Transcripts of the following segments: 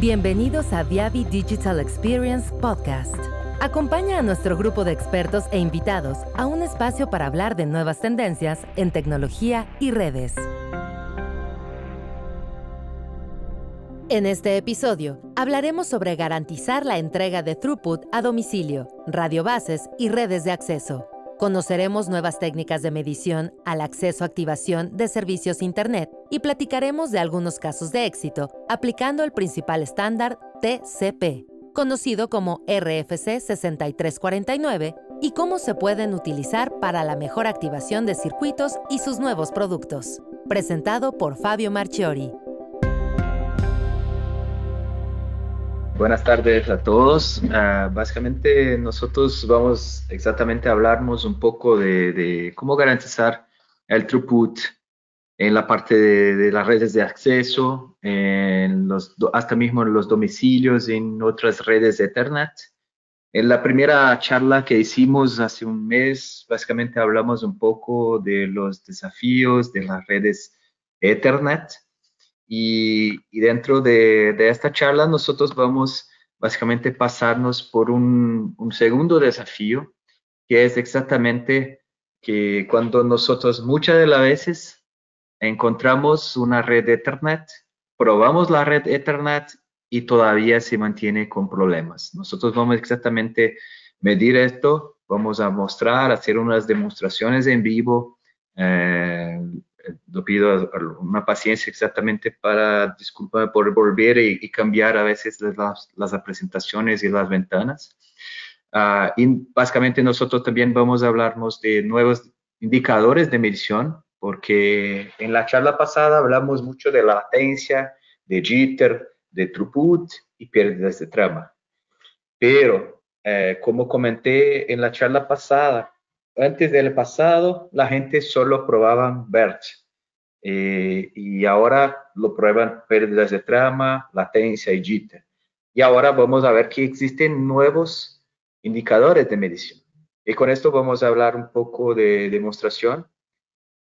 Bienvenidos a Viavi Digital Experience Podcast. Acompaña a nuestro grupo de expertos e invitados a un espacio para hablar de nuevas tendencias en tecnología y redes. En este episodio hablaremos sobre garantizar la entrega de throughput a domicilio, radiobases y redes de acceso. Conoceremos nuevas técnicas de medición al acceso-activación de servicios Internet y platicaremos de algunos casos de éxito aplicando el principal estándar TCP, conocido como RFC 6349, y cómo se pueden utilizar para la mejor activación de circuitos y sus nuevos productos. Presentado por Fabio Marchiori. Buenas tardes a todos. Uh, básicamente nosotros vamos exactamente a hablarnos un poco de, de cómo garantizar el throughput en la parte de, de, las redes de acceso, en los, hasta mismo en los domicilios, en otras redes de Ethernet. En la primera charla que hicimos hace un mes, básicamente hablamos un poco de los desafíos de las redes Ethernet y, y dentro de, de, esta charla nosotros vamos básicamente pasarnos por un, un, segundo desafío, que es exactamente que cuando nosotros muchas de las veces encontramos una red Ethernet, probamos la red Ethernet y todavía se mantiene con problemas. Nosotros vamos exactamente medir esto, vamos a mostrar, hacer unas demostraciones en vivo, eh, lo pido una paciencia exactamente para, disculpa por volver y, y cambiar a veces las, las, presentaciones y las ventanas. Uh, y básicamente nosotros también vamos a hablarnos de nuevos indicadores de medición, porque en la charla pasada hablamos mucho de latencia, de jitter, de throughput y pérdidas de trama. Pero, eh, como comenté en la charla pasada, antes del pasado, la gente solo probaba BERT. Eh, y ahora lo prueban pérdidas de trama, latencia y jitter. Y ahora vamos a ver que existen nuevos indicadores de medición. Y con esto vamos a hablar un poco de demostración.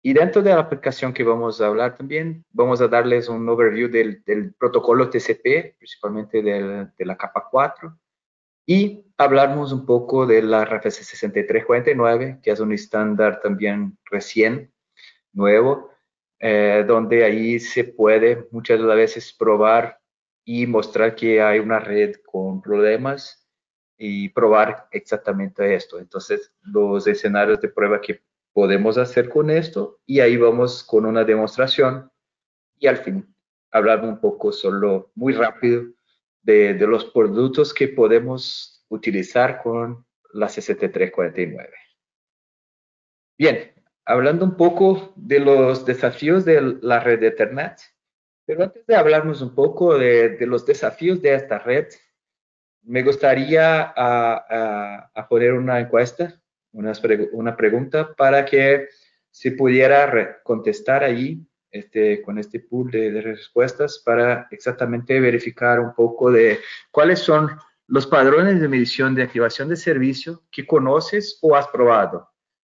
Y dentro de la aplicación que vamos a hablar también, vamos a darles un overview del, protocolo TCP, principalmente de la capa 4, y hablarnos un poco de la RFC 6349, que es un estándar también recién, nuevo, eh, donde ahí se puede muchas veces probar y mostrar que hay una red con problemas y probar exactamente esto. Entonces, los escenarios de prueba que podemos hacer con esto y ahí vamos con una demostración y al fin hablar un poco solo muy rápido de, los productos que podemos utilizar con la CCT349. Bien, hablando un poco de los desafíos de la red de Ethernet, pero antes de hablarnos un poco de, los desafíos de esta red, me gustaría a poner una encuesta, una, una, pregunta para que se pudiera contestar ahí este, con este pool de, de, respuestas para exactamente verificar un poco de cuáles son los padrones de medición de activación de servicio que conoces o has probado.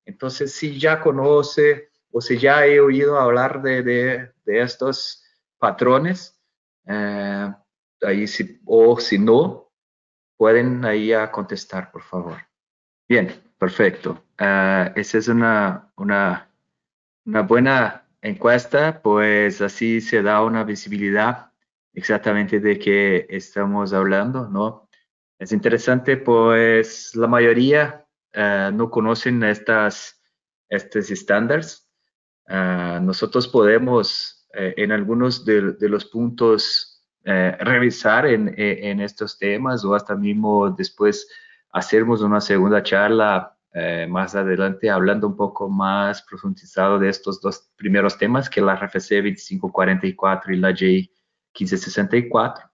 Entonces, si ya conoce o si ya he oído hablar de, de, de estos patrones, eh, ahí si, o si no, pueden ahí a contestar, por favor. Bien, perfecto. Uh, esa es una, una, una buena encuesta, pues así se da una visibilidad exactamente de qué estamos hablando, ¿no? Es interesante, pues la mayoría uh, no conocen estas, estos estándares. Uh, nosotros podemos uh, en algunos de, los puntos revisar en, en, estos temas o hasta mismo después hacernos una segunda charla más adelante hablando un poco más profundizado de estos dos primeros temas, que la RFC 2544 y la J 1564.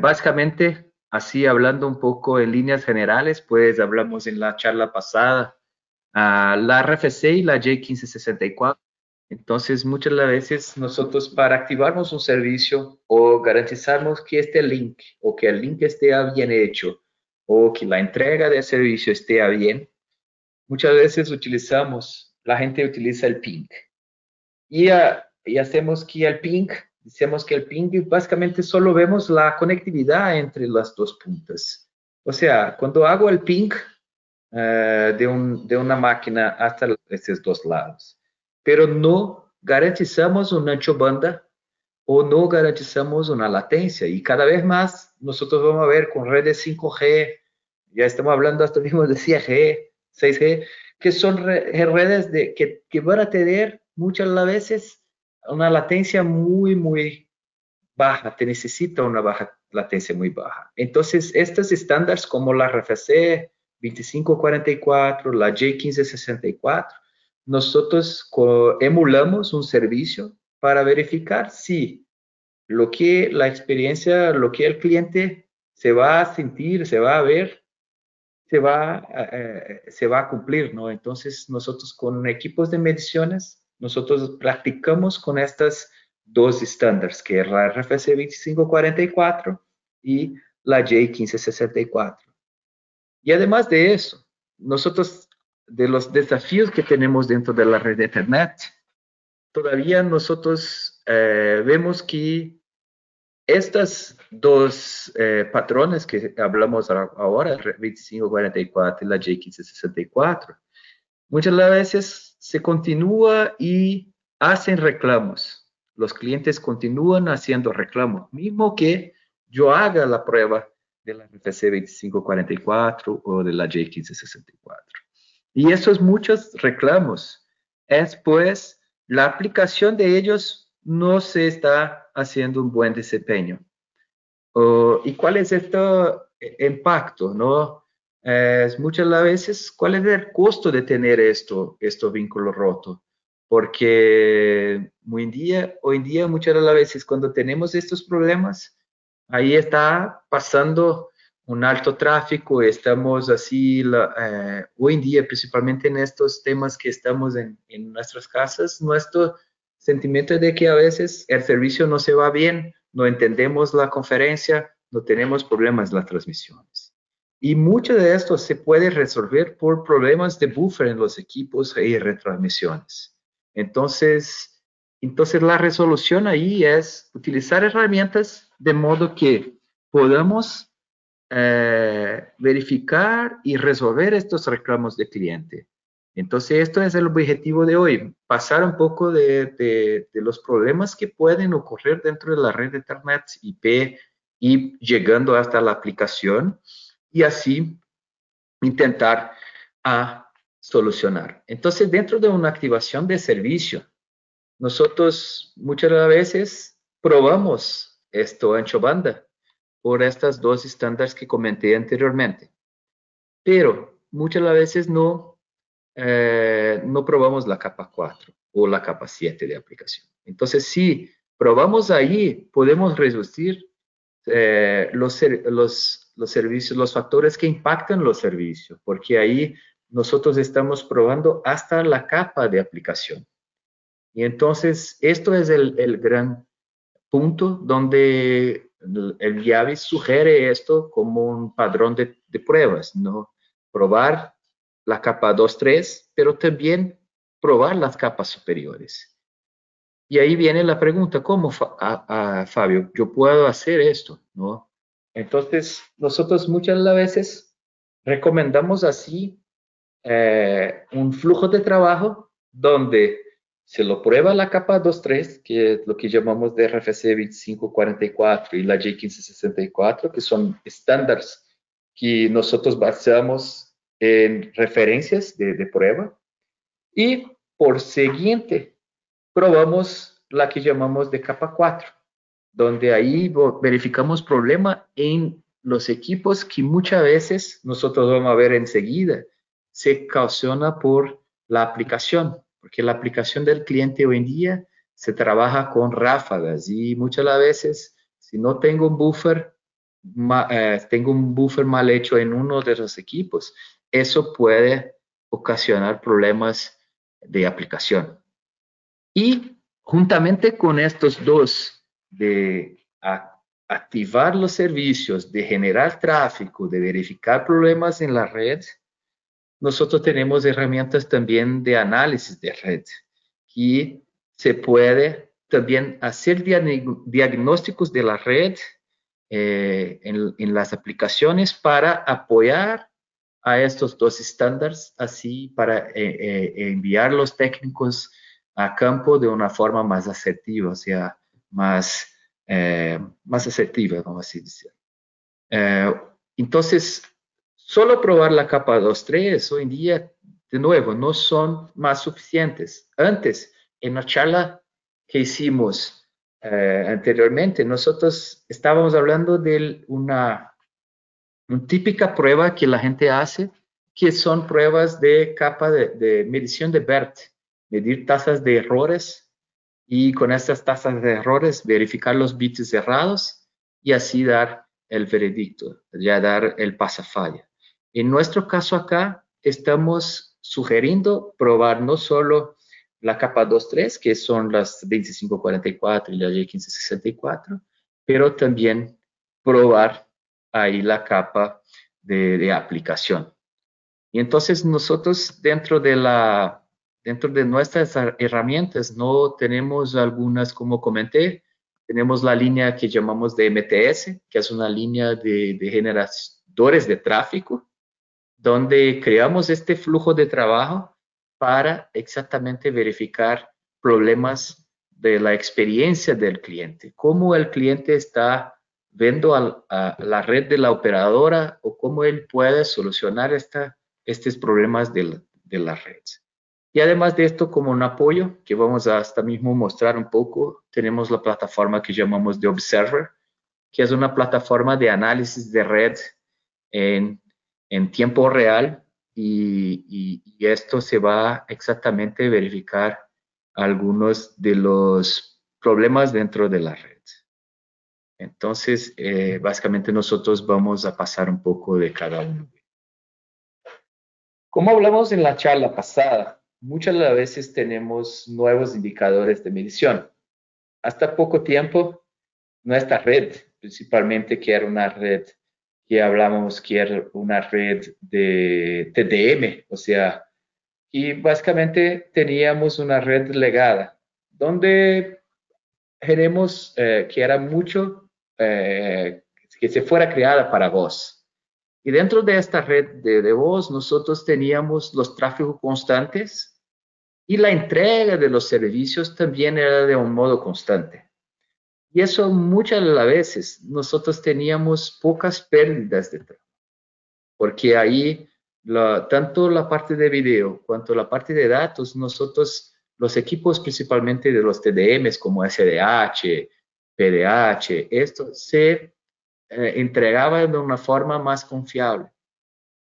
básicamente, Así, hablando un poco en líneas generales, pues hablamos en la charla pasada, uh, la RFC y la J1564. Entonces, muchas veces nosotros para activarnos un servicio o garantizarnos que este link o que el link esté bien hecho o que la entrega del servicio esté bien, muchas veces utilizamos, la gente utiliza el ping. Y, uh, y hacemos que el ping decimos que el ping básicamente solo vemos la conectividad entre las dos puntas. O sea, cuando hago el ping uh, de, un, de, una máquina hasta estos dos lados, pero no garantizamos un ancho banda o no garantizamos una latencia. Y cada vez más nosotros vamos a ver con redes 5G, ya estamos hablando hasta mismo de 6G, 6G, que son redes de, que, que van a tener muchas veces una latencia muy, muy baja, te necesita una baja latencia muy baja. Entonces, estos estándares como la RFC 2544, la J1564, nosotros emulamos un servicio para verificar si lo que la experiencia, lo que el cliente se va a sentir, se va a ver, se va, eh, se va a cumplir, ¿no? Entonces, nosotros con equipos de mediciones, nosotros practicamos con estas dos estándares, que es la RFC 2544 y la J1564. Y además de eso, nosotros, de los desafíos que tenemos dentro de la red de Internet, todavía nosotros eh, vemos que estas dos eh, patrones que hablamos ahora, 2544 y la J1564, muchas veces se continúa y hacen reclamos. Los clientes continúan haciendo reclamos, mismo que yo haga la prueba de la RFC 2544 o de la J1564. Y esos muchos reclamos es pues la aplicación de ellos no se está haciendo un buen desempeño. ¿Y cuál es este impacto? ¿no? Es muchas veces, ¿cuál es el costo de tener esto, estos vínculos rotos? Porque hoy en, día, hoy en día, muchas veces, cuando tenemos estos problemas, ahí está pasando un alto tráfico, estamos así, eh, hoy en día, principalmente en estos temas que estamos en, en nuestras casas, nuestro sentimiento de que a veces el servicio no se va bien, no entendemos la conferencia, no tenemos problemas en las transmisiones. Y mucho de esto se puede resolver por problemas de buffer en los equipos y retransmisiones. Entonces, entonces la resolución ahí es utilizar herramientas de modo que podamos eh, verificar y resolver estos reclamos de cliente. Entonces, esto es el objetivo de hoy, pasar un poco de, los problemas que pueden ocurrir dentro de la red de Internet IP y llegando hasta la aplicación y así intentar a solucionar. Entonces, dentro de una activación de servicio, nosotros muchas veces probamos esto ancho banda por estas dos estándares que comenté anteriormente, pero muchas veces no eh, no probamos la capa 4 o la capa 7 de aplicación. Entonces, si probamos ahí, podemos reducir eh, los, los, servicios, los factores que impactan los servicios, porque ahí nosotros estamos probando hasta la capa de aplicación. Y entonces, esto es el, el gran punto donde el, el sugiere esto como un padrón de, de pruebas, ¿no? Probar la capa 2, 3, pero también probar las capas superiores. Y ahí viene la pregunta, ¿cómo, Fabio, yo puedo hacer esto? ¿no? Entonces, nosotros muchas veces recomendamos así eh, un flujo de trabajo donde se lo prueba la capa 2.3, que es lo que llamamos de RFC 2544 y la J1564, que son estándares que nosotros basamos en referencias de, prueba. Y por siguiente, probamos la que llamamos de capa 4, donde ahí verificamos problema en los equipos que muchas veces nosotros vamos a ver enseguida, se ocasiona por la aplicación, porque la aplicación del cliente hoy en día se trabaja con ráfagas y muchas veces, si no tengo un buffer, eh, tengo un buffer mal hecho en uno de los equipos, eso puede ocasionar problemas de aplicación. Y juntamente con estos dos, de activar los servicios, de generar tráfico, de verificar problemas en la red, nosotros tenemos herramientas también de análisis de red que se puede también hacer diagnósticos de la red eh, en, las aplicaciones para apoyar a estos dos estándares, así para eh, eh, enviar los técnicos a campo de una forma más asertiva, o sea, más, más asertiva, vamos así decir. entonces, solo probar la capa 2.3 hoy en día, de nuevo, no son más suficientes. Antes, en la charla que hicimos eh, anteriormente, nosotros estábamos hablando de una, una, típica prueba que la gente hace, que son pruebas de capa de, medición de BERT, medir tasas de errores y con estas tasas de errores verificar los bits cerrados y así dar el veredicto, ya dar el pasafalla. En nuestro caso acá, estamos sugiriendo probar no solo la capa 2.3, que son las 2544 y la Y1564, pero también probar ahí la capa de, aplicación. Y entonces nosotros dentro de la dentro de nuestras herramientas no tenemos algunas, como comenté, tenemos la línea que llamamos de MTS, que es una línea de, de generadores de tráfico, donde creamos este flujo de trabajo para exactamente verificar problemas de la experiencia del cliente, cómo el cliente está viendo a, la red de la operadora o cómo él puede solucionar estos problemas de la, de la red. Y además de esto, como un apoyo, que vamos a hasta mismo mostrar un poco, tenemos la plataforma que llamamos de Observer, que es una plataforma de análisis de red en, tiempo real y, esto se va exactamente a verificar algunos de los problemas dentro de la red. Entonces, eh, básicamente nosotros vamos a pasar un poco de cada uno. Como hablamos en la charla pasada, muchas de las veces tenemos nuevos indicadores de medición. Hasta poco tiempo, nuestra red, principalmente que era una red que hablamos que era una red de TDM, o sea, y básicamente teníamos una red legada, donde queremos eh, que era mucho eh, que se fuera creada para voz. Y dentro de esta red de, de voz, nosotros teníamos los tráficos constantes y la entrega de los servicios también era de un modo constante. Y eso muchas veces nosotros teníamos pocas pérdidas de trabajo, porque ahí tanto la parte de video cuanto la parte de datos, nosotros, los equipos principalmente de los TDMs como SDH, PDH, esto se eh, entregaba de una forma más confiable.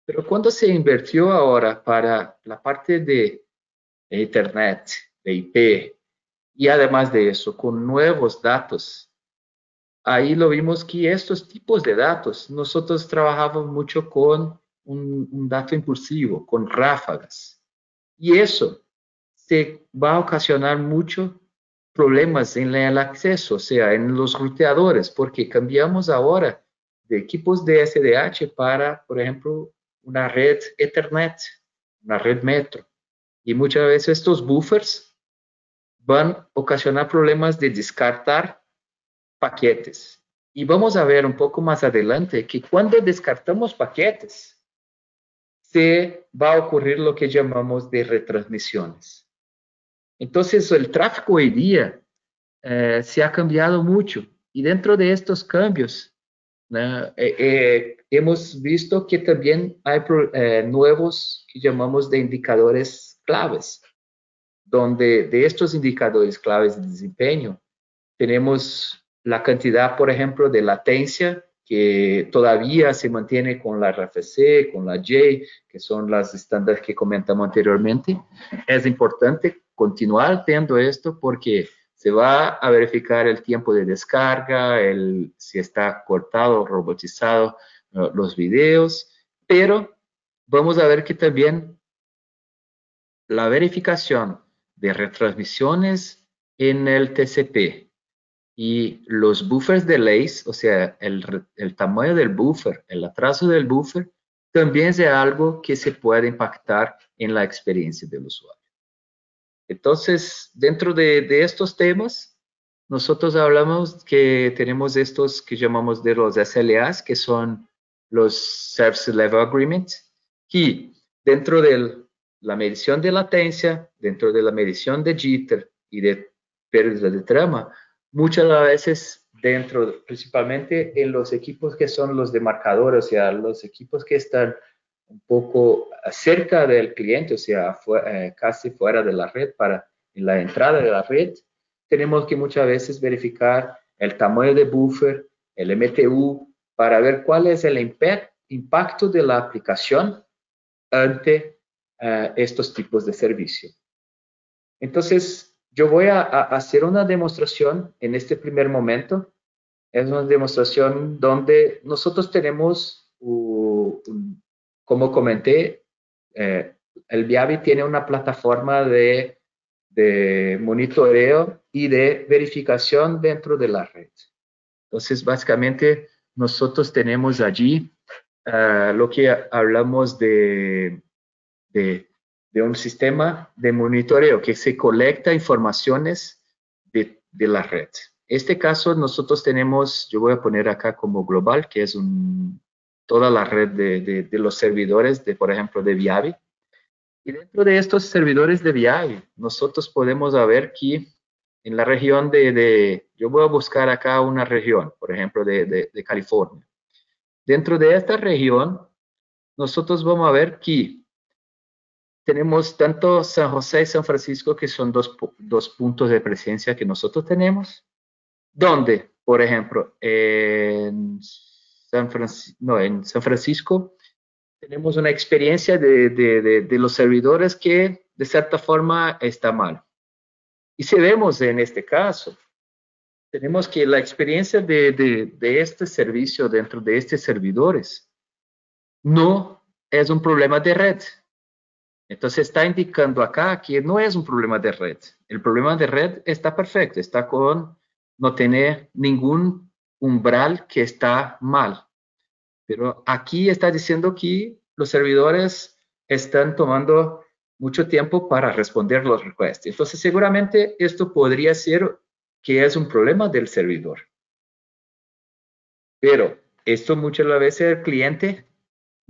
Pero cuando se invirtió ahora para la parte de Internet, de IP, y además de eso, con nuevos datos. Ahí lo vimos que estos tipos de datos, nosotros trabajamos mucho con un, dato impulsivo, con ráfagas. Y eso se va a ocasionar mucho problemas en el acceso, o sea, en los ruteadores, porque cambiamos ahora de equipos de SDH para, por ejemplo, una red Ethernet, una red Metro. Y muchas veces estos buffers van a ocasionar problemas de descartar paquetes. Y vamos a ver un poco más adelante que cuando descartamos paquetes, se va a ocurrir lo que llamamos de retransmisiones. Entonces, el tráfico hoy día eh, se ha cambiado mucho y dentro de estos cambios eh, eh, hemos visto que también hay nuevos que llamamos de indicadores claves donde de estos indicadores claves de desempeño tenemos la cantidad, por ejemplo, de latencia que todavía se mantiene con la RFC, con la J, que son las estándares que comentamos anteriormente. Es importante continuar teniendo esto porque se va a verificar el tiempo de descarga, el, si está cortado robotizado uh, los videos, pero vamos a ver que también la verificación de retransmisiones en el TCP y los buffers delays, o sea, el, el tamaño del buffer, el atraso del buffer, también es algo que se puede impactar en la experiencia del usuario. Entonces, dentro de, estos temas, nosotros hablamos que tenemos estos que llamamos de los SLAs, que son los Service Level Agreements, que dentro de la medición de latencia, dentro de la medición de jitter y de pérdida de trama, muchas veces dentro, principalmente en los equipos que son los de marcadores, o sea, los equipos que están un poco cerca del cliente, o sea, eh, casi fuera de la red para la entrada de la red, tenemos que muchas veces verificar el tamaño de buffer, el MTU, para ver cuál es el impacto de la aplicación ante eh, estos tipos de servicio. Entonces, yo voy a, hacer una demostración en este primer momento. Es una demostración donde nosotros tenemos, como comenté, eh, el Viavi tiene una plataforma de monitoreo y de verificación dentro de la red. Entonces, básicamente, nosotros tenemos allí ah, lo que hablamos de, de, un sistema de monitoreo que se colecta informaciones de, de, la red. Este caso, nosotros tenemos, yo voy a poner acá como global, que es un, toda la red de, de los servidores, de, por ejemplo, de Viavi. Y dentro de estos servidores de VI, nosotros podemos ver que en la región de, yo voy a buscar acá una región, por ejemplo, de, de, California. Dentro de esta región, nosotros vamos a ver que tenemos tanto San José y San Francisco, que son dos, dos puntos de presencia que nosotros tenemos, donde, por ejemplo, en San, no, en San Francisco tenemos una experiencia de, de, de, los servidores que de cierta forma está mal. Y si vemos en este caso, tenemos que la experiencia de, este servicio dentro de estos servidores no es un problema de red. Entonces está indicando acá que no es un problema de red. El problema de red está perfecto, está con no tener ningún umbral que está mal. Pero aquí está diciendo que los servidores están tomando mucho tiempo para responder los requests. Entonces, seguramente esto podría ser que es un problema del servidor. Pero esto muchas veces el cliente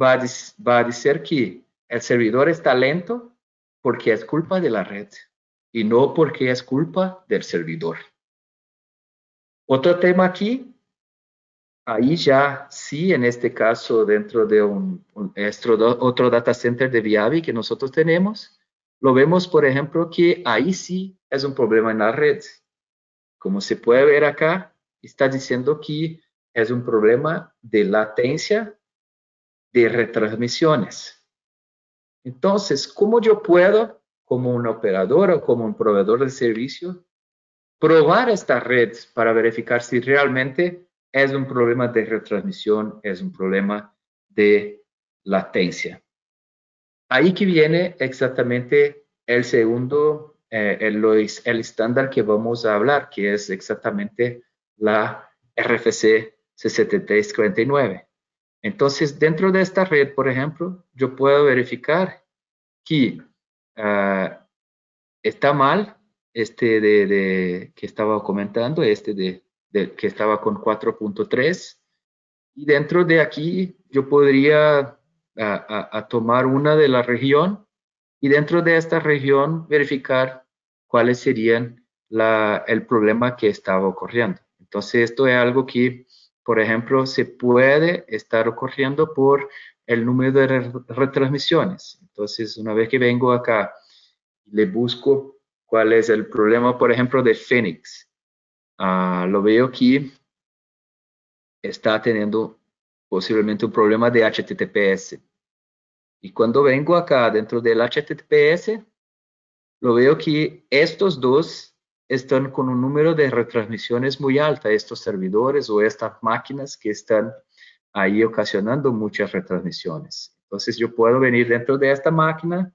va a, va a decir que el servidor está lento porque es culpa de la red y no porque es culpa del servidor. Otro tema aquí ahí ya sí, en este caso, dentro de un, otro data center de Viavi que nosotros tenemos, lo vemos, por ejemplo, que ahí sí es un problema en la red. Como se puede ver acá, está diciendo que es un problema de latencia de retransmisiones. Entonces, ¿cómo yo puedo, como un operador o como un proveedor de servicio, probar esta red para verificar si realmente es un problema de retransmisión, es un problema de latencia. Ahí que viene exactamente el segundo, eh, el, estándar que vamos a hablar, que es exactamente la RFC 6349. Entonces, dentro de esta red, por ejemplo, yo puedo verificar que ah, está mal este de, que estaba comentando, este de que estaba con 4.3. Y dentro de aquí yo podría a, tomar una de la región y dentro de esta región verificar cuáles serían la, el problema que estaba ocurriendo. Entonces esto es algo que, por ejemplo, se puede estar ocurriendo por el número de retransmisiones. Entonces, una vez que vengo acá le busco cuál es el problema, por ejemplo, de Phoenix, Ah, lo veo aquí, está teniendo posiblemente un problema de HTTPS. Y cuando vengo acá dentro del HTTPS, lo veo que estos dos están con un número de retransmisiones muy alta, estos servidores o estas máquinas que están ahí ocasionando muchas retransmisiones. Entonces yo puedo venir dentro de esta máquina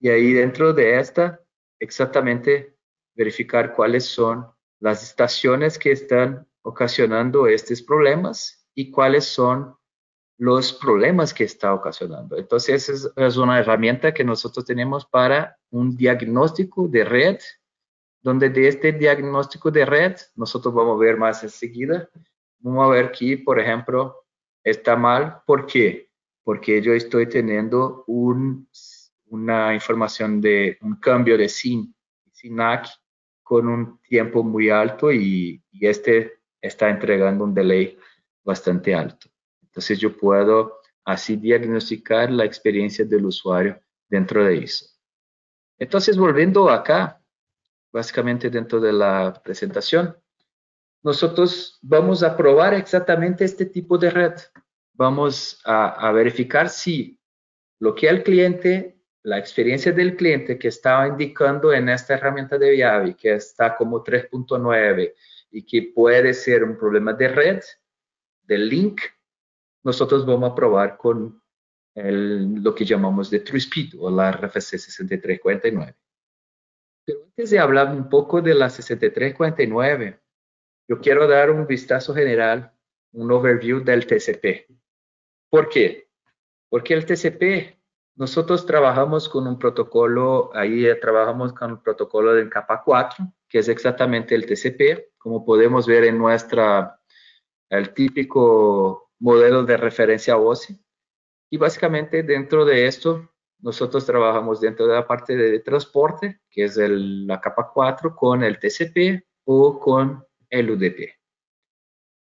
y ahí dentro de esta exactamente verificar cuáles son las estaciones que están ocasionando estos problemas y cuáles son los problemas que está ocasionando. Entonces, es, es una herramienta que nosotros tenemos para un diagnóstico de red donde de este diagnóstico de red, nosotros vamos a ver más enseguida, vamos a ver que, por ejemplo, está mal. ¿Por qué? Porque yo estoy teniendo un, una información de un cambio de SIN, SINAC con un tiempo muy alto y, este está entregando un delay bastante alto. Entonces yo puedo así diagnosticar la experiencia del usuario dentro de eso. Entonces, volviendo acá, básicamente dentro de la presentación, nosotros vamos a probar exactamente este tipo de red. Vamos a, verificar si lo que el cliente, la experiencia del cliente que estaba indicando en esta herramienta de Viavi, que está como 3.9 y que puede ser un problema de red, de link, nosotros vamos a probar con lo que llamamos de TrueSpeed o la RFC 6349. Pero antes de hablar un poco de la 6349, yo quiero dar un vistazo general, un overview del TCP. ¿Por qué? Porque el TCP, nosotros trabajamos con un protocolo, ahí trabajamos con el protocolo del capa 4, que es exactamente el TCP, como podemos ver en nuestra, el típico modelo de referencia OSI. Y básicamente dentro de esto, nosotros trabajamos dentro de la parte de transporte, que es la capa 4, con el TCP o con el UDP.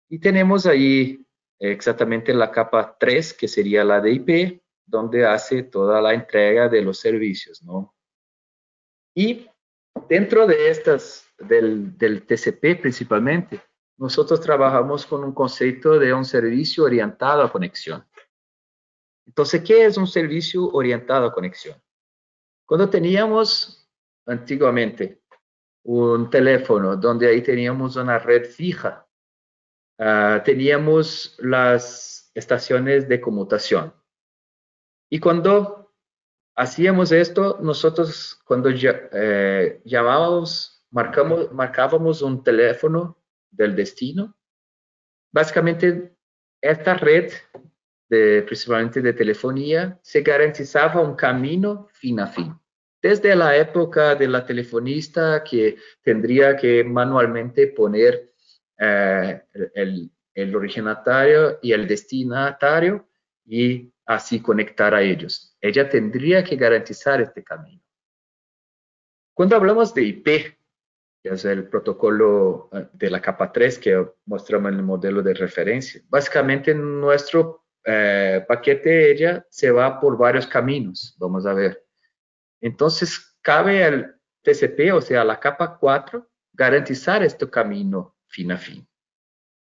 Y tenemos ahí exactamente la capa 3, que sería la de IP, donde hace toda la entrega de los servicios, ¿no? Y dentro de estas, del, TCP principalmente, nosotros trabajamos con un concepto de un servicio orientado a conexión. Entonces, ¿qué es un servicio orientado a conexión? Cuando teníamos antiguamente un teléfono donde ahí teníamos una red fija, ah, teníamos las estaciones de conmutación. Y cuando hacíamos esto, nosotros cuando eh, llamábamos, marcábamos un teléfono del destino, básicamente esta red principalmente de telefonía, se garantizaba un camino fin a fin. Desde la época de la telefonista que tendría que manualmente poner eh, el, el originatario y el destinatario y así conectar a ellos. Ella tendría que garantizar este camino. Cuando hablamos de IP, que es el protocolo eh, de la capa 3 que mostramos en el modelo de referencia, básicamente nuestro eh, paquete ella se va por varios caminos, vamos a ver. Entonces, cabe al TCP, o sea, la capa 4, garantizar este camino fin a fin.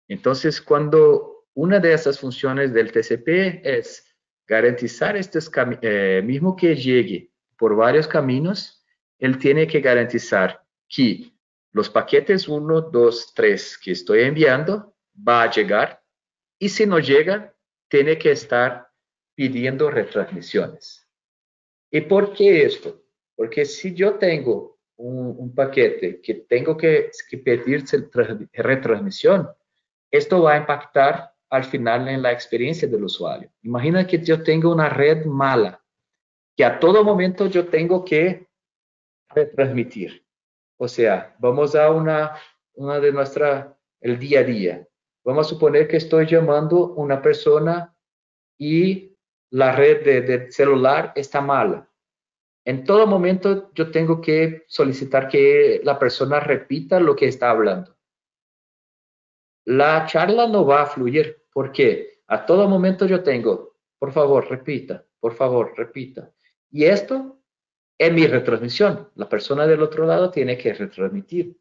Entonces, cuando una de esas funciones del TCP es garantizar este eh, mismo que llegue por varios caminos, él tiene que garantizar que los paquetes 1, 2, 3 que estoy enviando va a llegar y si no llega, tiene que estar pidiendo retransmisiones. ¿Y por qué esto? Porque si yo tengo un, paquete que tengo que, que pedir retransmisión, esto va a impactar al final en la experiencia del usuario. Imagina que yo tengo una red mala, que a todo momento yo tengo que retransmitir. O sea, vamos a una, una de nuestra, el día a día. Vamos a suponer que estoy llamando una persona y la red de, celular está mala. En todo momento yo tengo que solicitar que la persona repita lo que está hablando. La charla no va a fluir porque a todo momento yo tengo, por favor, repita, por favor, repita. Y esto es mi retransmisión. La persona del otro lado tiene que retransmitir.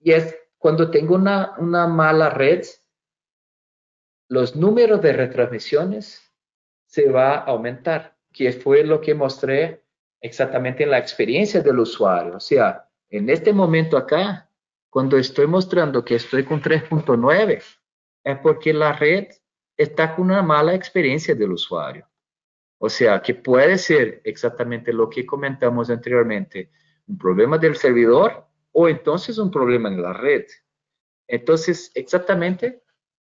Y es cuando tengo una, una mala red, los números de retransmisiones se va a aumentar, que fue lo que mostré exactamente en la experiencia del usuario. O sea, en este momento acá, cuando estoy mostrando que estoy con 3.9, es porque la red está con una mala experiencia del usuario. O sea, que puede ser exactamente lo que comentamos anteriormente, un problema del servidor o entonces un problema en la red. Entonces, exactamente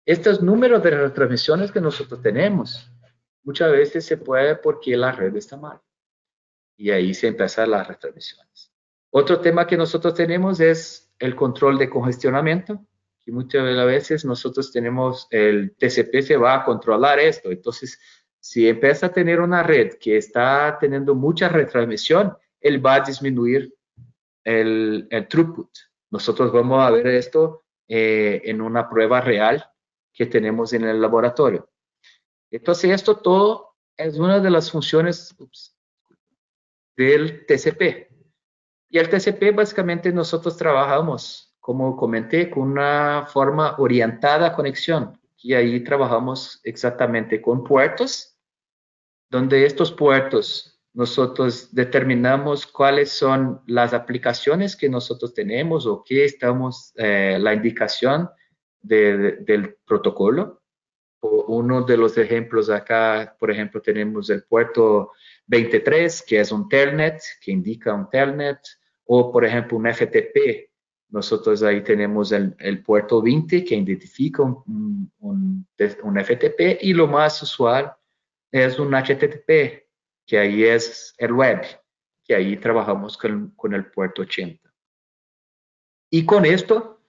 estos números de retransmisiones que nosotros tenemos, muchas veces se puede porque la red está mal. Y ahí se empiezan las retransmisiones. Otro tema que nosotros tenemos es el control de congestionamiento, que muchas veces nosotros tenemos, el TCP se va a controlar esto. Entonces, si empieza a tener una red que está teniendo mucha retransmisión, él va a disminuir el, throughput. Nosotros vamos a ver esto eh, en una prueba real que tenemos en el laboratorio. Entonces, esto todo es una de las funciones del TCP. Y el TCP básicamente nosotros trabajamos, como comenté, con una forma orientada a conexión. Y ahí trabajamos exactamente con puertos, donde estos puertos nosotros determinamos cuáles son las aplicaciones que nosotros tenemos o qué estamos, eh, la indicación del protocolo. Uno de los ejemplos acá, por ejemplo, tenemos el puerto 23, que es un telnet, que indica un telnet o por ejemplo un FTP. Nosotros ahí tenemos el, puerto 20 que identifica un, un, FTP y lo más usual es un HTTP, que ahí es el web, que ahí trabajamos con, con el puerto 80. Y con esto,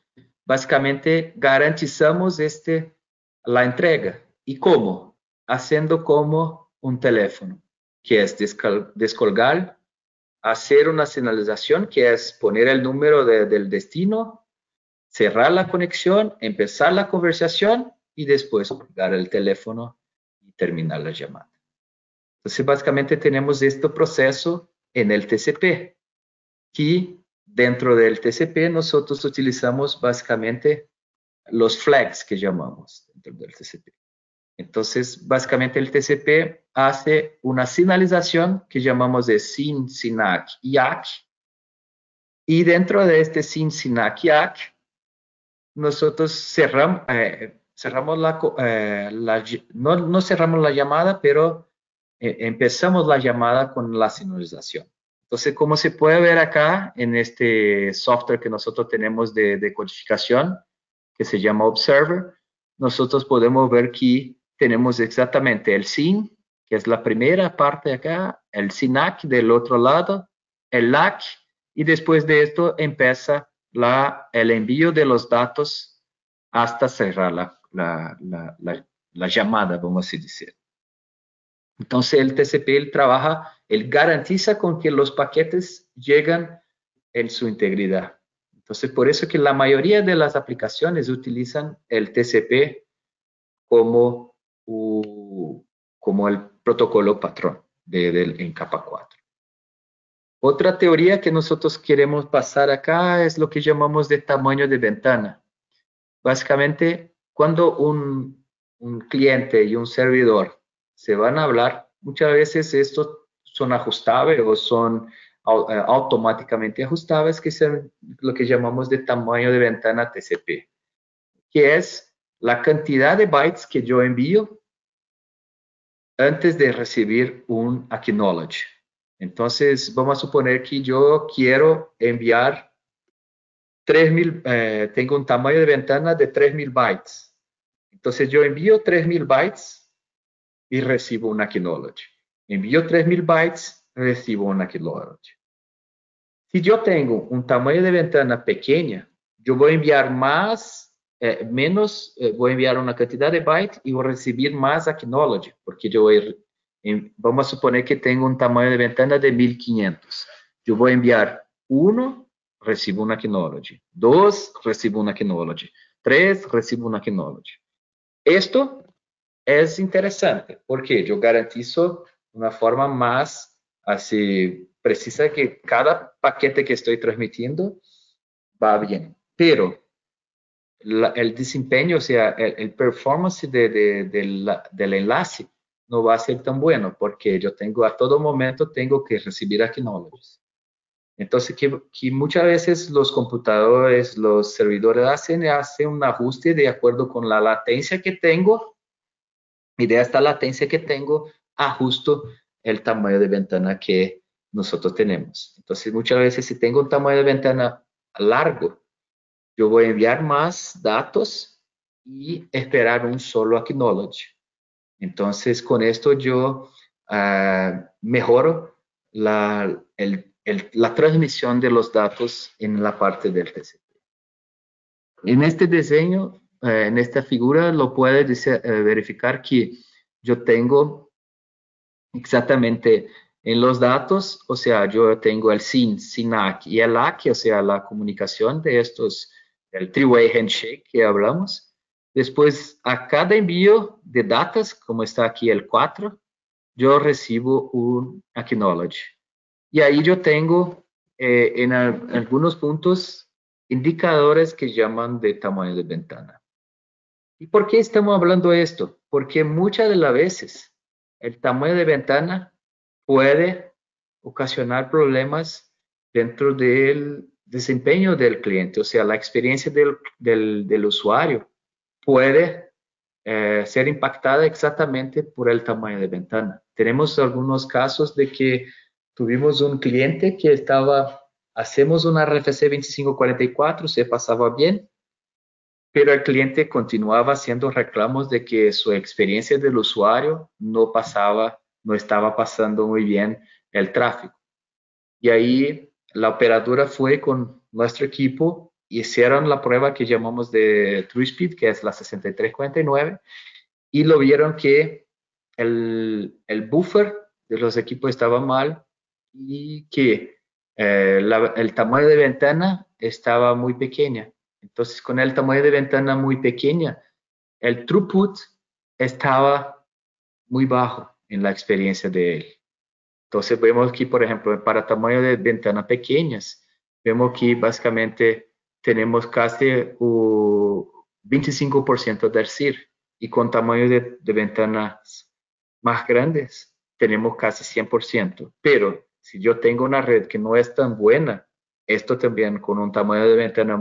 básicamente garantizamos este, la entrega. ¿Y cómo? Haciendo como un teléfono, que es descolgar hacer una señalización que es poner el número del destino, cerrar la conexión, empezar la conversación y después dar el teléfono y terminar la llamada. Entonces, básicamente tenemos este proceso en el TCP, y dentro del TCP nosotros utilizamos básicamente los flags que llamamos dentro del TCP. Entonces, básicamente el TCP hace una señalización que llamamos de SYN, SYNAC, IAC. Y dentro de este SYN, SYNAC, IAC, nosotros cerramos, eh, cerramos la, eh, no, no, cerramos la llamada, pero eh, empezamos la llamada con la señalización. Entonces, como se puede ver acá en este software que nosotros tenemos de, de codificación, que se llama Observer, nosotros podemos ver que tenemos exactamente el SIN, que es la primera parte acá, el SINAC del otro lado, el LAC, y después de esto empieza la, el envío de los datos hasta cerrar la, la, la, la llamada, vamos a decir. Entonces el TCP trabaja, él garantiza con que los paquetes llegan en su integridad. Entonces por eso que la mayoría de las aplicaciones utilizan el TCP como como el protocolo patrón en capa 4. Otra teoría que nosotros queremos pasar acá es lo que llamamos de tamaño de ventana. Básicamente, cuando un, un cliente y un servidor se van a hablar, muchas veces estos son ajustables o son eh, automáticamente ajustables, que son lo que llamamos de tamaño de ventana TCP, que es la cantidad de bytes que yo envío antes de recibir un acknowledge. Entonces, vamos a suponer que yo quiero enviar 3000, eh, tengo un tamaño de ventana de 3000 bytes. Entonces, yo envío 3000 bytes y recibo un acknowledge. Envío 3000 bytes, recibo un acknowledge. Si yo tengo un tamaño de ventana pequeña, yo voy a enviar más eh, menos eh, voy a enviar una cantidad de bytes y voy a recibir más acknowledge, porque yo voy vamos a suponer que tengo un tamaño de ventana de 1500. Yo voy a enviar uno, recibo un acknowledge. Dos, recibo un acknowledge. Tres, recibo un acknowledge. Esto es interesante porque yo garantizo una forma más así precisa que cada paquete que estoy transmitiendo va bien. Pero el desempeño, o sea, el, performance de, del enlace no va a ser tan bueno porque yo tengo a todo momento tengo que recibir acknowledges. Entonces, que, muchas veces los computadores, los servidores hacen, hacen un ajuste de acuerdo con la latencia que tengo y de esta latencia que tengo, ajusto el tamaño de ventana que nosotros tenemos. Entonces, muchas veces si tengo un tamaño de ventana largo, yo voy a enviar más datos y esperar un solo acknowledge. Entonces, con esto yo uh, mejoro la, el, la transmisión de los datos en la parte del TCP. En este diseño, eh, en esta figura, lo puedes eh, verificar que yo tengo exactamente en los datos, o sea, yo tengo el SYN, SYNAC y el ACK, o sea, la comunicación de estos, el three-way handshake que hablamos. Después, a cada envío de datos, como está aquí el 4, yo recibo un acknowledge. Y ahí yo tengo eh, en algunos puntos indicadores que llaman de tamaño de ventana. ¿Y por qué estamos hablando de esto? Porque muchas de las veces el tamaño de ventana puede ocasionar problemas dentro del desempeño del cliente, o sea, la experiencia del, del, usuario puede eh, ser impactada exactamente por el tamaño de ventana. Tenemos algunos casos de que tuvimos un cliente que estaba, hacemos una RFC 2544, se pasaba bien, pero el cliente continuaba haciendo reclamos de que su experiencia del usuario no pasaba, no estaba pasando muy bien el tráfico. Y ahí la operadora fue con nuestro equipo, hicieron la prueba que llamamos de TrueSpeed, que es la 6349, y lo vieron que el, el buffer de los equipos estaba mal y que eh, el tamaño de ventana estaba muy pequeña. Entonces, con el tamaño de ventana muy pequeña, el throughput estaba muy bajo en la experiencia de él. Entonces, vemos aquí, por ejemplo, para tamaño de ventana pequeñas, vemos que básicamente tenemos casi un 25% del CIR y con tamaño de, de ventanas más grandes tenemos casi 100%. Pero si yo tengo una red que no es tan buena, esto también con un tamaño de ventana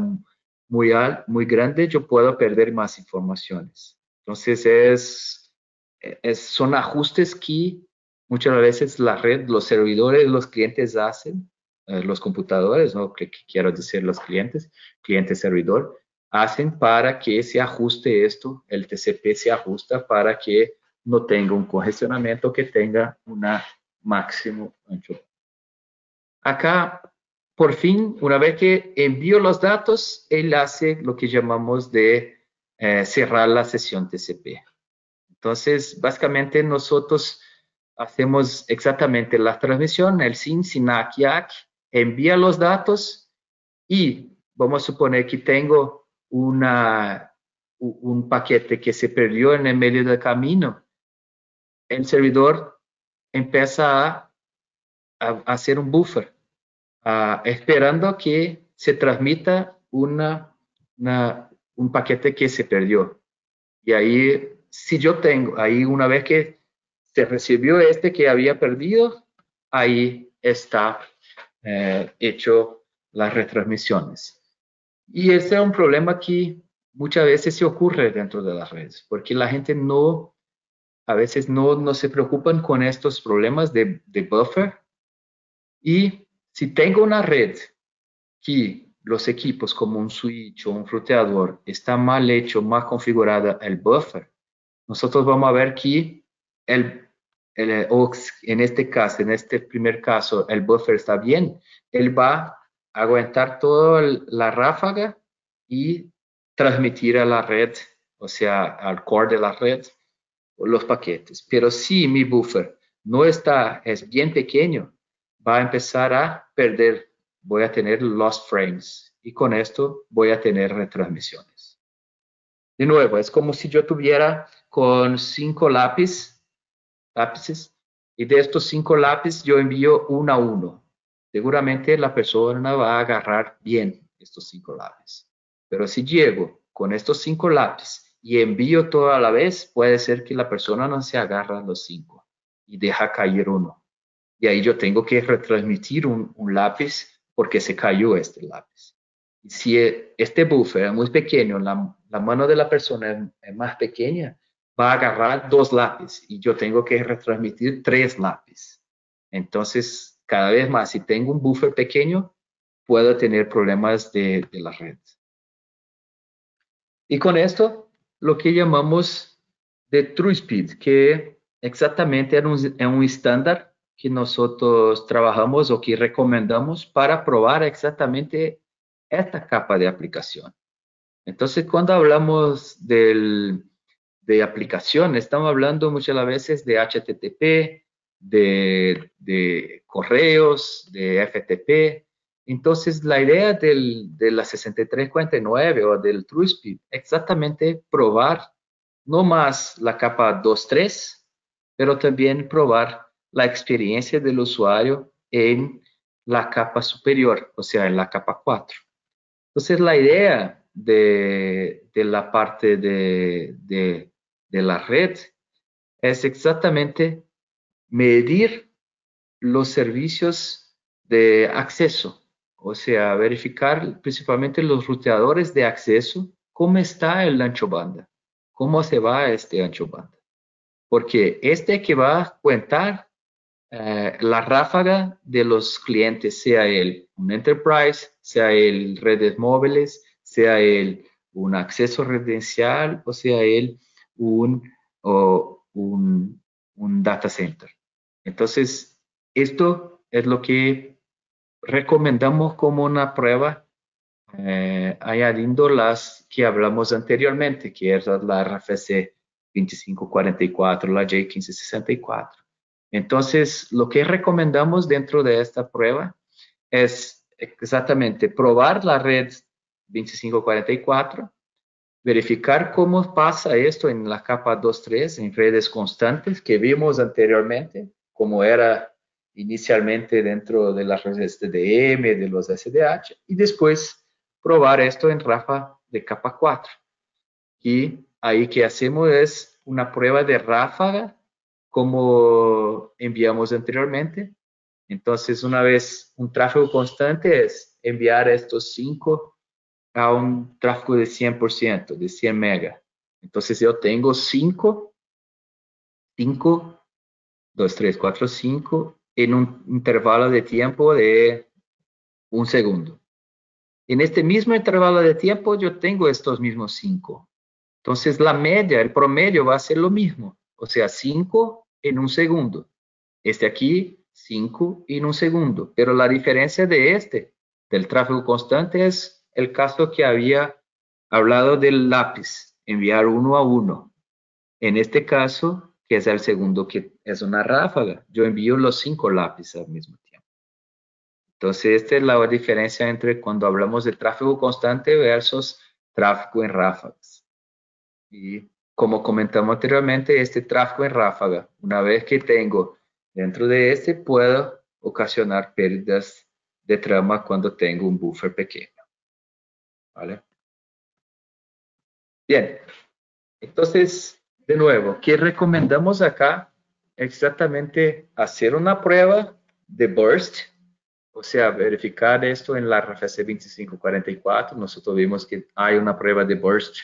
muy, alto, muy grande, yo puedo perder más informaciones. Entonces, es, es, son ajustes que muchas veces la red, los servidores, los clientes hacen, eh, los computadores, ¿no? Que, quiero decir los clientes, cliente-servidor, hacen para que se ajuste esto, el TCP se ajusta para que no tenga un congestionamiento, que tenga una máximo ancho Acá, por fin, una vez que envío los datos, él hace lo que llamamos de eh, cerrar la sesión TCP. Entonces, básicamente nosotros hacemos exactamente la transmisión, el SYN, SYNAC, YAC, envía los datos y vamos a suponer que tengo una, un paquete que se perdió en el medio del camino. El servidor empieza a, a hacer un buffer Ah, esperando que se transmita una, un paquete que se perdió. Y ahí, si yo tengo, ahí una vez que se recibió este que había perdido, ahí está eh, hecho las retransmisiones. Y ese es un problema que muchas veces se ocurre dentro de las redes, porque la gente no, a veces no, no se preocupan con estos problemas de, de buffer y si tengo una red que los equipos como un switch o un fruteador está mal hecho, mal configurada el buffer, nosotros vamos a ver que el, en este caso, en este primer caso, el buffer está bien, él va a aguantar toda la ráfaga y transmitir a la red, o sea, al core de la red, los paquetes. Pero si mi buffer no está, es bien pequeño, va a empezar a perder, voy a tener lost frames y con esto voy a tener retransmisiones. De nuevo, es como si yo tuviera con cinco lápices, lápices y de estos cinco lápices yo envío uno a uno. Seguramente la persona va a agarrar bien estos cinco lápices. Pero si llego con estos cinco lápices y envío todo a la vez, puede ser que la persona no se agarra los cinco y deja caer uno y ahí yo tengo que retransmitir un, lápiz porque se cayó este lápiz. Y si este buffer es muy pequeño, la mano de la persona es, más pequeña, va a agarrar dos lápices y yo tengo que retransmitir tres lápices. Entonces, cada vez más, si tengo un buffer pequeño, puedo tener problemas de, de la red. Y con esto, lo que llamamos de True Speed, que exactamente es un, es un estándar que nosotros trabajamos o que recomendamos para probar exactamente esta capa de aplicación. Entonces, cuando hablamos del, de aplicación, estamos hablando muchas veces de HTTP, de, de correos, de FTP. Entonces, la idea del, de la 6349 o del TrueSpeed es exactamente probar no más la capa 2.3, pero también probar la experiencia del usuario en la capa superior, o sea, en la capa 4. Entonces, la idea de, de la parte de, de la red es exactamente medir los servicios de acceso, o sea, verificar principalmente los ruteadores de acceso, cómo está el ancho banda, cómo se va este ancho banda. Porque este que va a contar eh, la ráfaga de los clientes, sea el un enterprise, sea el redes móviles, sea el un acceso residencial o sea el un, un, un data center. Entonces, esto es lo que recomendamos como una prueba, eh, añadiendo las que hablamos anteriormente, que es la RFC 2544, la J1564. Entonces, lo que recomendamos dentro de esta prueba es exactamente probar la red 2544, verificar cómo pasa esto en la capa 2.3, en redes constantes que vimos anteriormente, como era inicialmente dentro de las redes TDM, de los SDH, y después probar esto en Rafa de capa 4. Y ahí que hacemos es una prueba de ráfaga, como enviamos anteriormente. Entonces, una vez un tráfigo constante es enviar estos cinco a un tráfico de 100%, de 100 mega. Entonces, yo tengo 5, 5 2, 3, 4, 5 en un intervalo de tiempo de un segundo. En este mismo intervalo de tiempo yo tengo estos mismos 5. Entonces la media, el promedio va a ser lo mismo, o sea, 5 en un segundo. Este aquí, 5 en un segundo. Pero la diferencia de este, del tráfico constante, es el caso que había hablado del lápiz, enviar uno a uno. En este caso, que es el segundo que es una ráfaga. Yo envío los cinco lápices al mismo tiempo. Entonces, esta es la diferencia entre cuando hablamos de tráfico constante versus tráfico en ráfagas. Y como comentamos anteriormente, este tráfico en ráfaga, una vez que tengo dentro de este, puedo ocasionar pérdidas de trama cuando tengo un buffer pequeño. ¿Vale? Bien, entonces de nuevo, ¿qué recomendamos acá? Exactamente hacer una prueba de burst, o sea, verificar esto en la RFC 2544. Nosotros vimos que hay una prueba de burst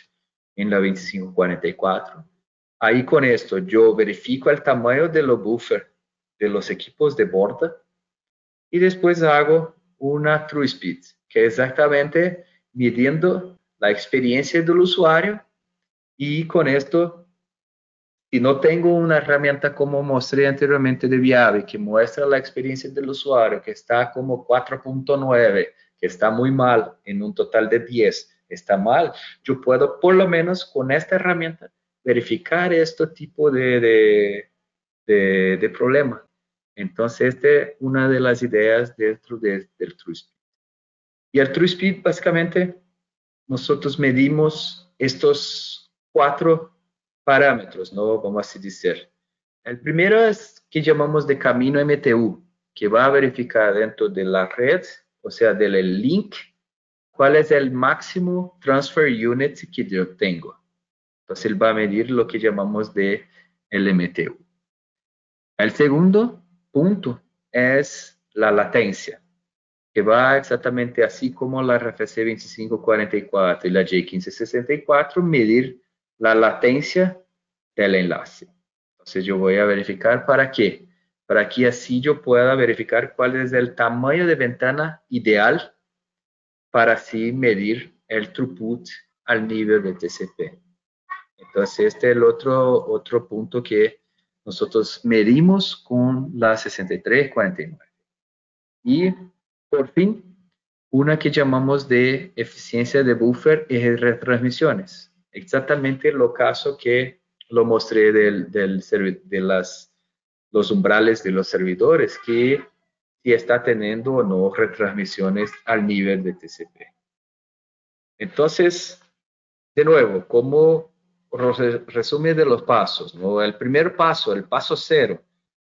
en la 2544. Ahí con esto yo verifico el tamaño de los buffer de los equipos de borda y después hago una true speed, que exactamente midiendo la experiencia del usuario y con esto y no tengo una herramienta como mostré anteriormente de Viave, que muestra la experiencia del usuario, que está como 4.9, que está muy mal en un total de 10, está mal, yo puedo por lo menos con esta herramienta verificar este tipo de, de, de, problema. Entonces, esta es una de las ideas dentro del TrueSpeed. Y el TrueSpeed, básicamente, nosotros medimos estos cuatro parámetros, ¿no? Vamos así decir. El primero es que llamamos de camino MTU, que va a verificar dentro de la red, o sea, del link, cuál es el máximo transfer unit que yo tengo. Entonces, él va a medir lo que llamamos de el MTU. El segundo punto es la latencia, que va exactamente así como la RFC 2544 y la J1564, medir la latencia del enlace. Entonces yo voy a verificar para qué. Para que así yo pueda verificar cuál es el tamaño de ventana ideal para así medir el throughput al nivel de TCP. Entonces este es el otro, otro punto que nosotros medimos con la 6349. Y por fin, una que llamamos de eficiencia de buffer y retransmisiones. Exactamente lo caso que lo mostré de las, los umbrales de los servidores, que si está teniendo o no retransmisiones al nivel de TCP. Entonces, de nuevo, como resumen de los pasos, ¿no? el primer paso, el paso cero,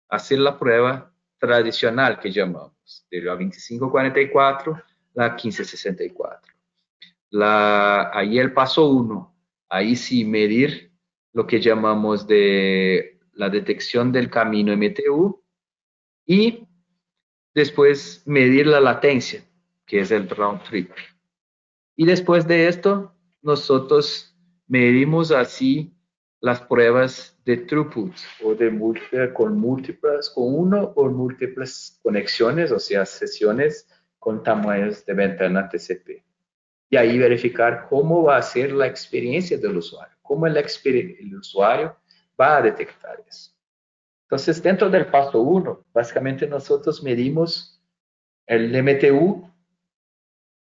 hacer la prueba tradicional que llamamos, de la 2544 la 1564. La, ahí el paso uno, ahí sí medir lo que llamamos de la detección del camino MTU y después medir la latencia, que es el round trip. Y después de esto, nosotros medimos así las pruebas de throughput o de con múltiples, con uno o múltiples conexiones, o sea, sesiones con tamaños de ventana TCP. Y ahí verificar cómo va a ser la experiencia del usuario, cómo el, el usuario va a detectar eso. Entonces, dentro del paso 1, básicamente nosotros medimos el MTU,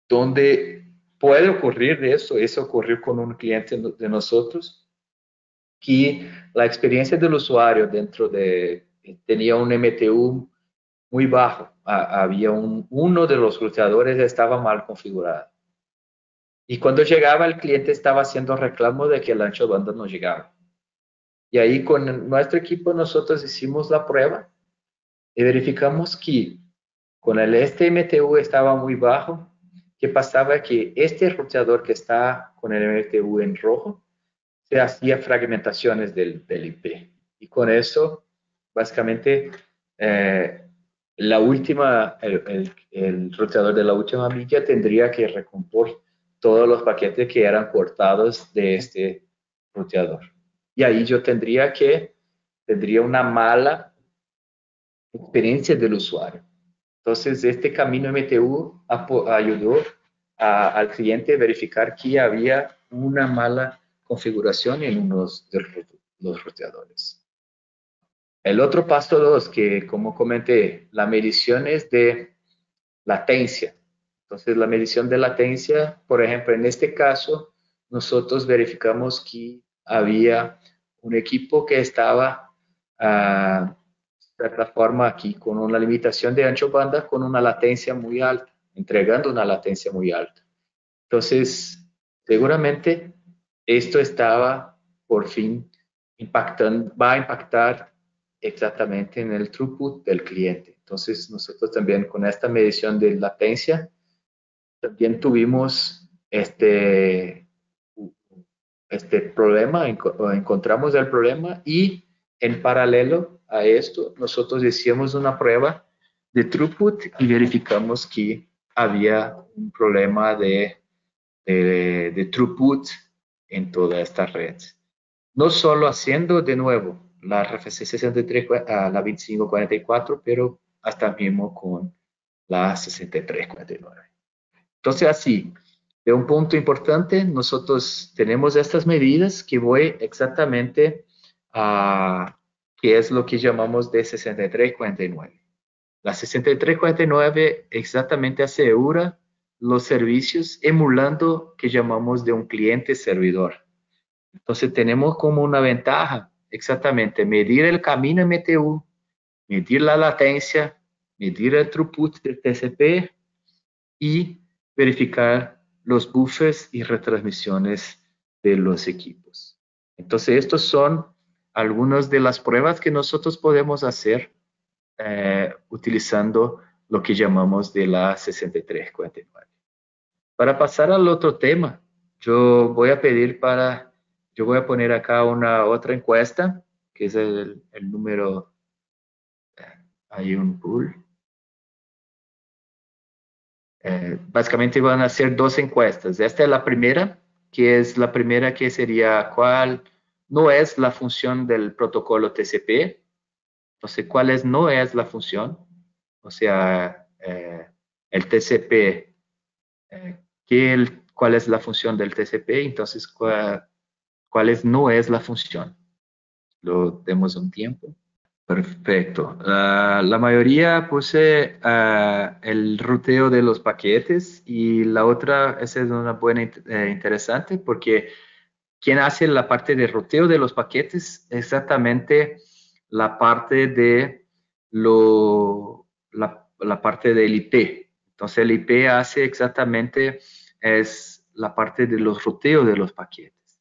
donde puede ocurrir eso, eso ocurrió con un cliente de nosotros, que la experiencia del usuario dentro de, tenía un MTU muy bajo, había un, uno de los ruteadores estaba mal configurado. Y cuando llegaba el cliente estaba haciendo reclamo de que el ancho de banda no llegaba. Y ahí con nuestro equipo nosotros hicimos la prueba y verificamos que con el este MTU estaba muy bajo ¿Qué pasaba? Que este roteador que está con el MTU en rojo, se hacía fragmentaciones del, del IP. Y con eso, básicamente, eh, la última, el, el, roteador de la última milla tendría que recompor todos los paquetes que eran cortados de este roteador. Y ahí yo tendría que, tendría una mala experiencia del usuario. Entonces, este camino MTU ayudó al cliente a verificar que había una mala configuración en uno de los roteadores. El otro paso 2, que como comenté, la medición es de latencia. Entonces, la medición de latencia, por ejemplo, en este caso, nosotros verificamos que había un equipo que estaba uh, plataforma aquí con una limitación de ancho banda con una latencia muy alta, entregando una latencia muy alta. Entonces, seguramente esto estaba por fin impactando, va a impactar exactamente en el throughput del cliente. Entonces, nosotros también con esta medición de latencia, también tuvimos este, este problema, encontramos el problema y en paralelo a esto, nosotros hicimos una prueba de throughput y verificamos que había un problema de, de, throughput en toda esta red. No solo haciendo de nuevo la RFC 63 a la 2544, pero hasta mismo con la 6349. Entonces, así, de un punto importante, nosotros tenemos estas medidas que voy exactamente a que es lo que llamamos de 6349. La 6349 exactamente asegura los servicios emulando que llamamos de un cliente servidor. Entonces tenemos como una ventaja exactamente medir el camino MTU, medir la latencia, medir el throughput del TCP y verificar los buffers y retransmisiones de los equipos. Entonces estos son algunas de las pruebas que nosotros podemos hacer eh, utilizando lo que llamamos de la 6349. Para pasar al otro tema, yo voy a pedir para, yo voy a poner acá una otra encuesta, que es el, número, eh, hay un pool. Eh, básicamente van a ser dos encuestas. Esta es la primera, que es la primera que sería cuál no es la función del protocolo TCP. Entonces, ¿cuál es, no es la función? O sea, eh, el TCP, eh, ¿qué ¿cuál es la función del TCP? Entonces, ¿cuál, es, no es la función? lo demos un tiempo. Perfecto. Ah, la mayoría posee ah, el ruteo de los paquetes y la otra, esa es una buena eh, interesante porque quien hace la parte de ruteo de los paquetes exactamente la parte de lo, la, la parte del IP. Entonces el IP hace exactamente es la parte de los ruteos de los paquetes.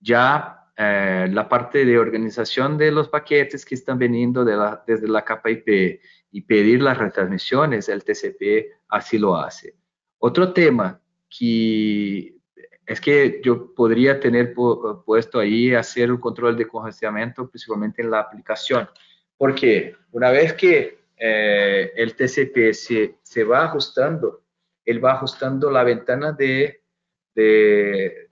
Ya eh, la parte de organización de los paquetes que están viniendo desde la capa IP y pedir las retransmisiones, el TCP así lo hace. Otro tema que es que yo podría tener puesto ahí hacer un control de congestionamiento principalmente en la aplicación, porque una vez que eh, el TCP se, se, va ajustando, él va ajustando la ventana de, de,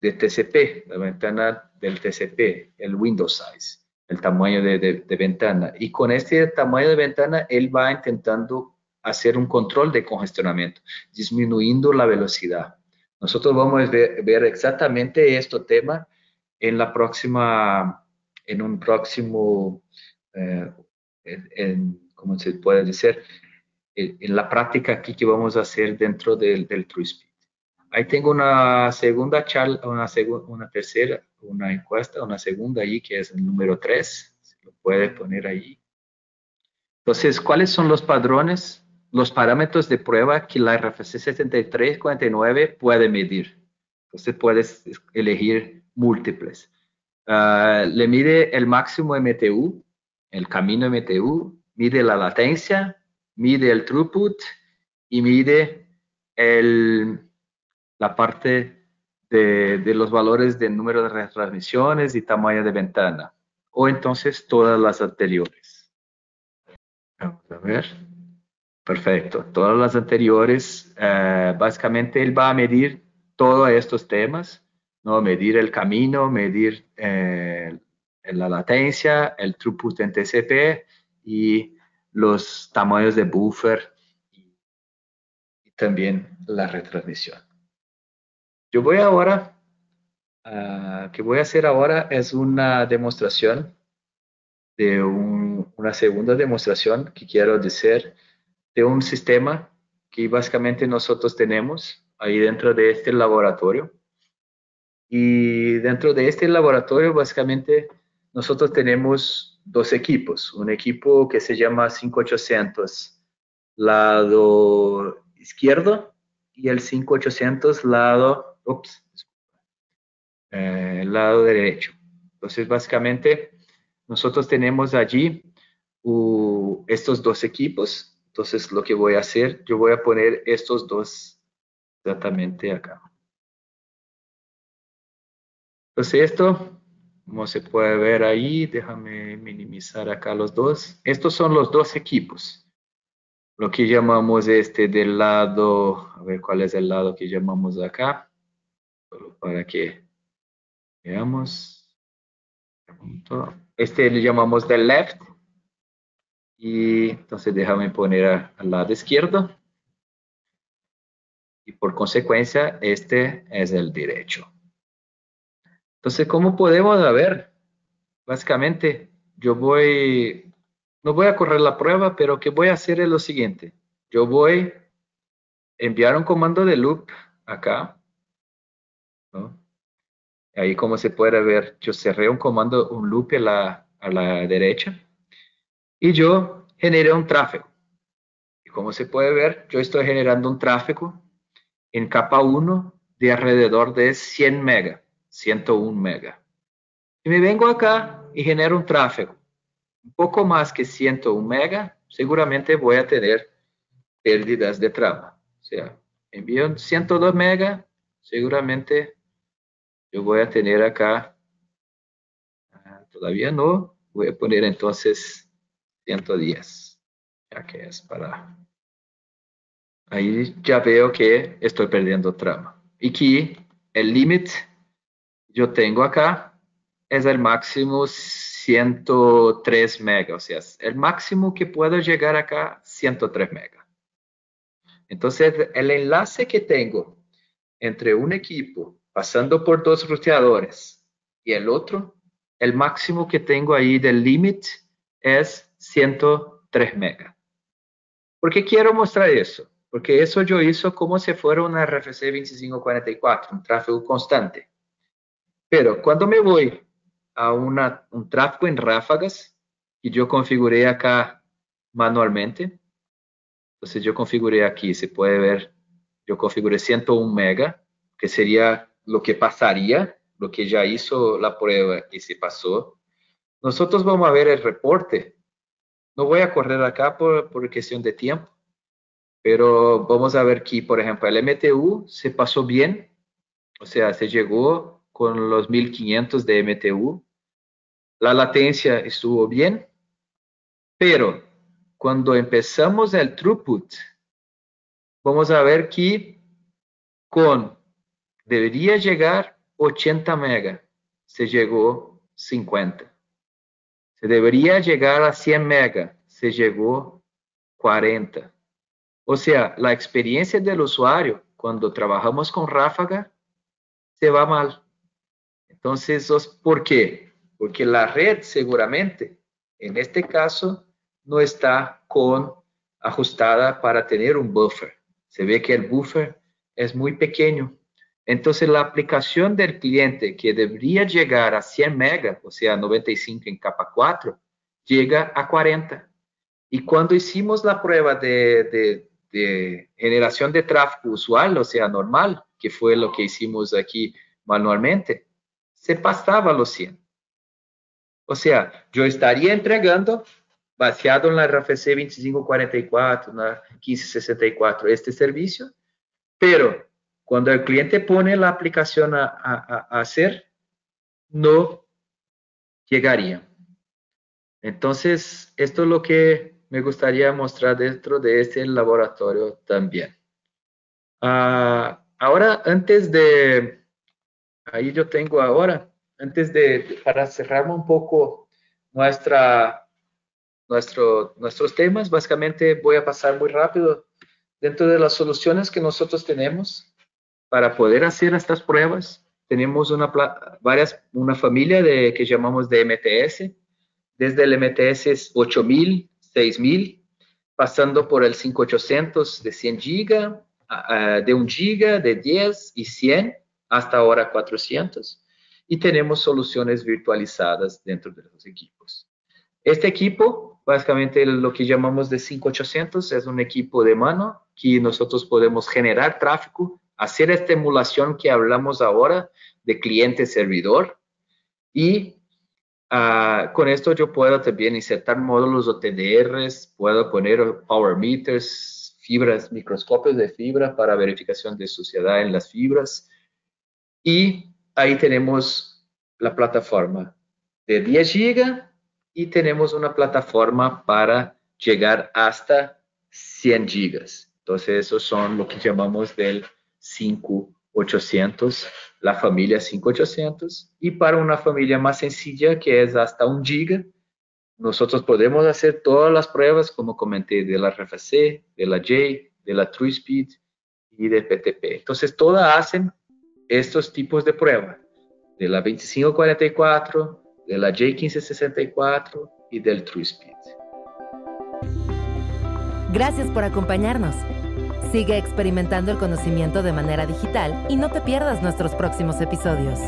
de TCP, la ventana del TCP, el window size, el tamaño de, de, ventana. Y con este tamaño de ventana, él va intentando hacer un control de congestionamiento, disminuyendo la velocidad. Nosotros vamos a ver, exactamente este tema en la próxima, en un próximo, eh, en, ¿cómo se puede decir? En, la práctica aquí que vamos a hacer dentro del, del TrueSpeed. Ahí tengo una segunda charla, una, una tercera, una encuesta, una segunda ahí que es el número 3. Se lo puede poner ahí. Entonces, ¿cuáles son los padrones los parámetros de prueba que la RFC 7349 puede medir. Entonces puedes elegir múltiples. Ah, le mide el máximo MTU, el camino MTU, mide la latencia, mide el throughput y mide el, la parte de, de los valores del número de retransmisiones y tamaño de ventana. O entonces todas las anteriores. Vamos a ver. Perfecto. Todas las anteriores, eh, básicamente él va a medir todos estos temas, ¿no? Medir el camino, medir eh, la latencia, el throughput en TCP y los tamaños de buffer y, también la retransmisión. Yo voy ahora, uh, que voy a hacer ahora es una demostración de una segunda demostración que quiero decir de un sistema que básicamente nosotros tenemos ahí dentro de este laboratorio. Y dentro de este laboratorio, básicamente, nosotros tenemos dos equipos. Un equipo que se llama 5800 lado izquierdo y el 5800 lado, ups, eh, lado derecho. Entonces, básicamente, nosotros tenemos allí estos dos equipos entonces, lo que voy a hacer, yo voy a poner estos dos exactamente acá. Entonces, esto, como se puede ver ahí, déjame minimizar acá los dos. Estos son los dos equipos. Lo que llamamos este del lado, a ver cuál es el lado que llamamos acá, solo para que veamos. Este le llamamos del left y entonces déjame poner al lado izquierdo. Y por consecuencia, este es el derecho. Entonces, ¿cómo podemos ver? Básicamente, yo voy, no voy a correr la prueba, pero que voy a hacer es lo siguiente. Yo voy a enviar un comando de loop acá. Ahí como se puede ver, yo cerré un comando, un loop a la, a la derecha y yo generé un tráfico. Y como se puede ver, yo estoy generando un tráfico en capa 1 de alrededor de 100 mega, 101 mega. Y me vengo acá y genero un tráfico un poco más que 101 mega, seguramente voy a tener pérdidas de trama. O sea, envío 102 mega, seguramente yo voy a tener acá, ah, todavía no, voy a poner entonces 110, ya que es para... Ahí ya veo que estoy perdiendo trama. Y que el límite yo tengo acá es el máximo 103 mega, o sea, el máximo que puedo llegar acá 103 mega. Entonces, el enlace que tengo entre un equipo pasando por dos ruteadores y el otro el máximo que tengo ahí del límite es 103 megas. ¿Por qué quiero mostrar eso? Porque eso yo hice como si fuera una RFC 2544, un tráfico constante. Pero cuando me voy a una, un tráfico en ráfagas, y yo configuré acá manualmente, entonces yo configuré aquí, se puede ver, yo configuré 101 mega, que sería lo que pasaría, lo que ya hizo la prueba y se pasó. Nosotros vamos a ver el reporte. No voy a correr acá por, por cuestión de tiempo, pero vamos a ver aquí, por ejemplo, el MTU se pasó bien, o sea, se llegó con los 1500 de MTU. La latencia estuvo bien, pero cuando empezamos el throughput, vamos a ver que con debería llegar 80 mega, se llegó 50. Se debería llegar a 100 mega, se llegó 40. O sea, la experiencia del usuario cuando trabajamos con ráfaga se va mal. Entonces, ¿por qué? Porque la red seguramente, en este caso, no está con ajustada para tener un buffer. Se ve que el buffer es muy pequeño. Entonces, la aplicación del cliente que debería llegar a 100 megas, o sea, 95 en capa 4, llega a 40. Y cuando hicimos la prueba de, de generación de tráfico usual, o sea, normal, que fue lo que hicimos aquí manualmente, se pasaba los 100. O sea, yo estaría entregando, baseado en la RFC 2544, la 1564, este servicio, pero cuando el cliente pone la aplicación a, a hacer, no llegaría. Entonces, esto es lo que me gustaría mostrar dentro de este laboratorio también. Ah, ahora, antes de, ahí yo tengo ahora, antes de, para cerrar un poco nuestra, nuestro, nuestros temas, básicamente voy a pasar muy rápido dentro de las soluciones que nosotros tenemos para poder hacer estas pruebas. Tenemos una, varias, una familia de, que llamamos de MTS, desde el MTS 8000 6000, pasando por el 5800 de 100 GB, de 1 GB, de 10 y 100, hasta ahora 400. Y tenemos soluciones virtualizadas dentro de los equipos. Este equipo, básicamente lo que llamamos de 5800, es un equipo de mano que nosotros podemos generar tráfico, hacer esta emulación que hablamos ahora de cliente-servidor y Ah, con esto yo puedo también insertar módulos o TDRs, puedo poner power meters, fibras, microscopios de fibra para verificación de suciedad en las fibras. Y ahí tenemos la plataforma de 10 GB y tenemos una plataforma para llegar hasta 100 GB. Entonces, esos son lo que llamamos del 5800 la familia 5800 y para una familia más sencilla que es hasta un giga, nosotros podemos hacer todas las pruebas, como comenté, de la RFC, de la J, de la TrueSpeed y de PTP. Entonces, todas hacen estos tipos de pruebas, de la 2544, de la J1564 y del TrueSpeed. Gracias por acompañarnos. Sigue experimentando el conocimiento de manera digital y no te pierdas nuestros próximos episodios.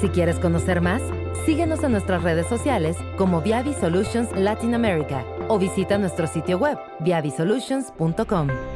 Si quieres conocer más, síguenos en nuestras redes sociales como Viavi Solutions Latin America o visita nuestro sitio web viavisolutions.com.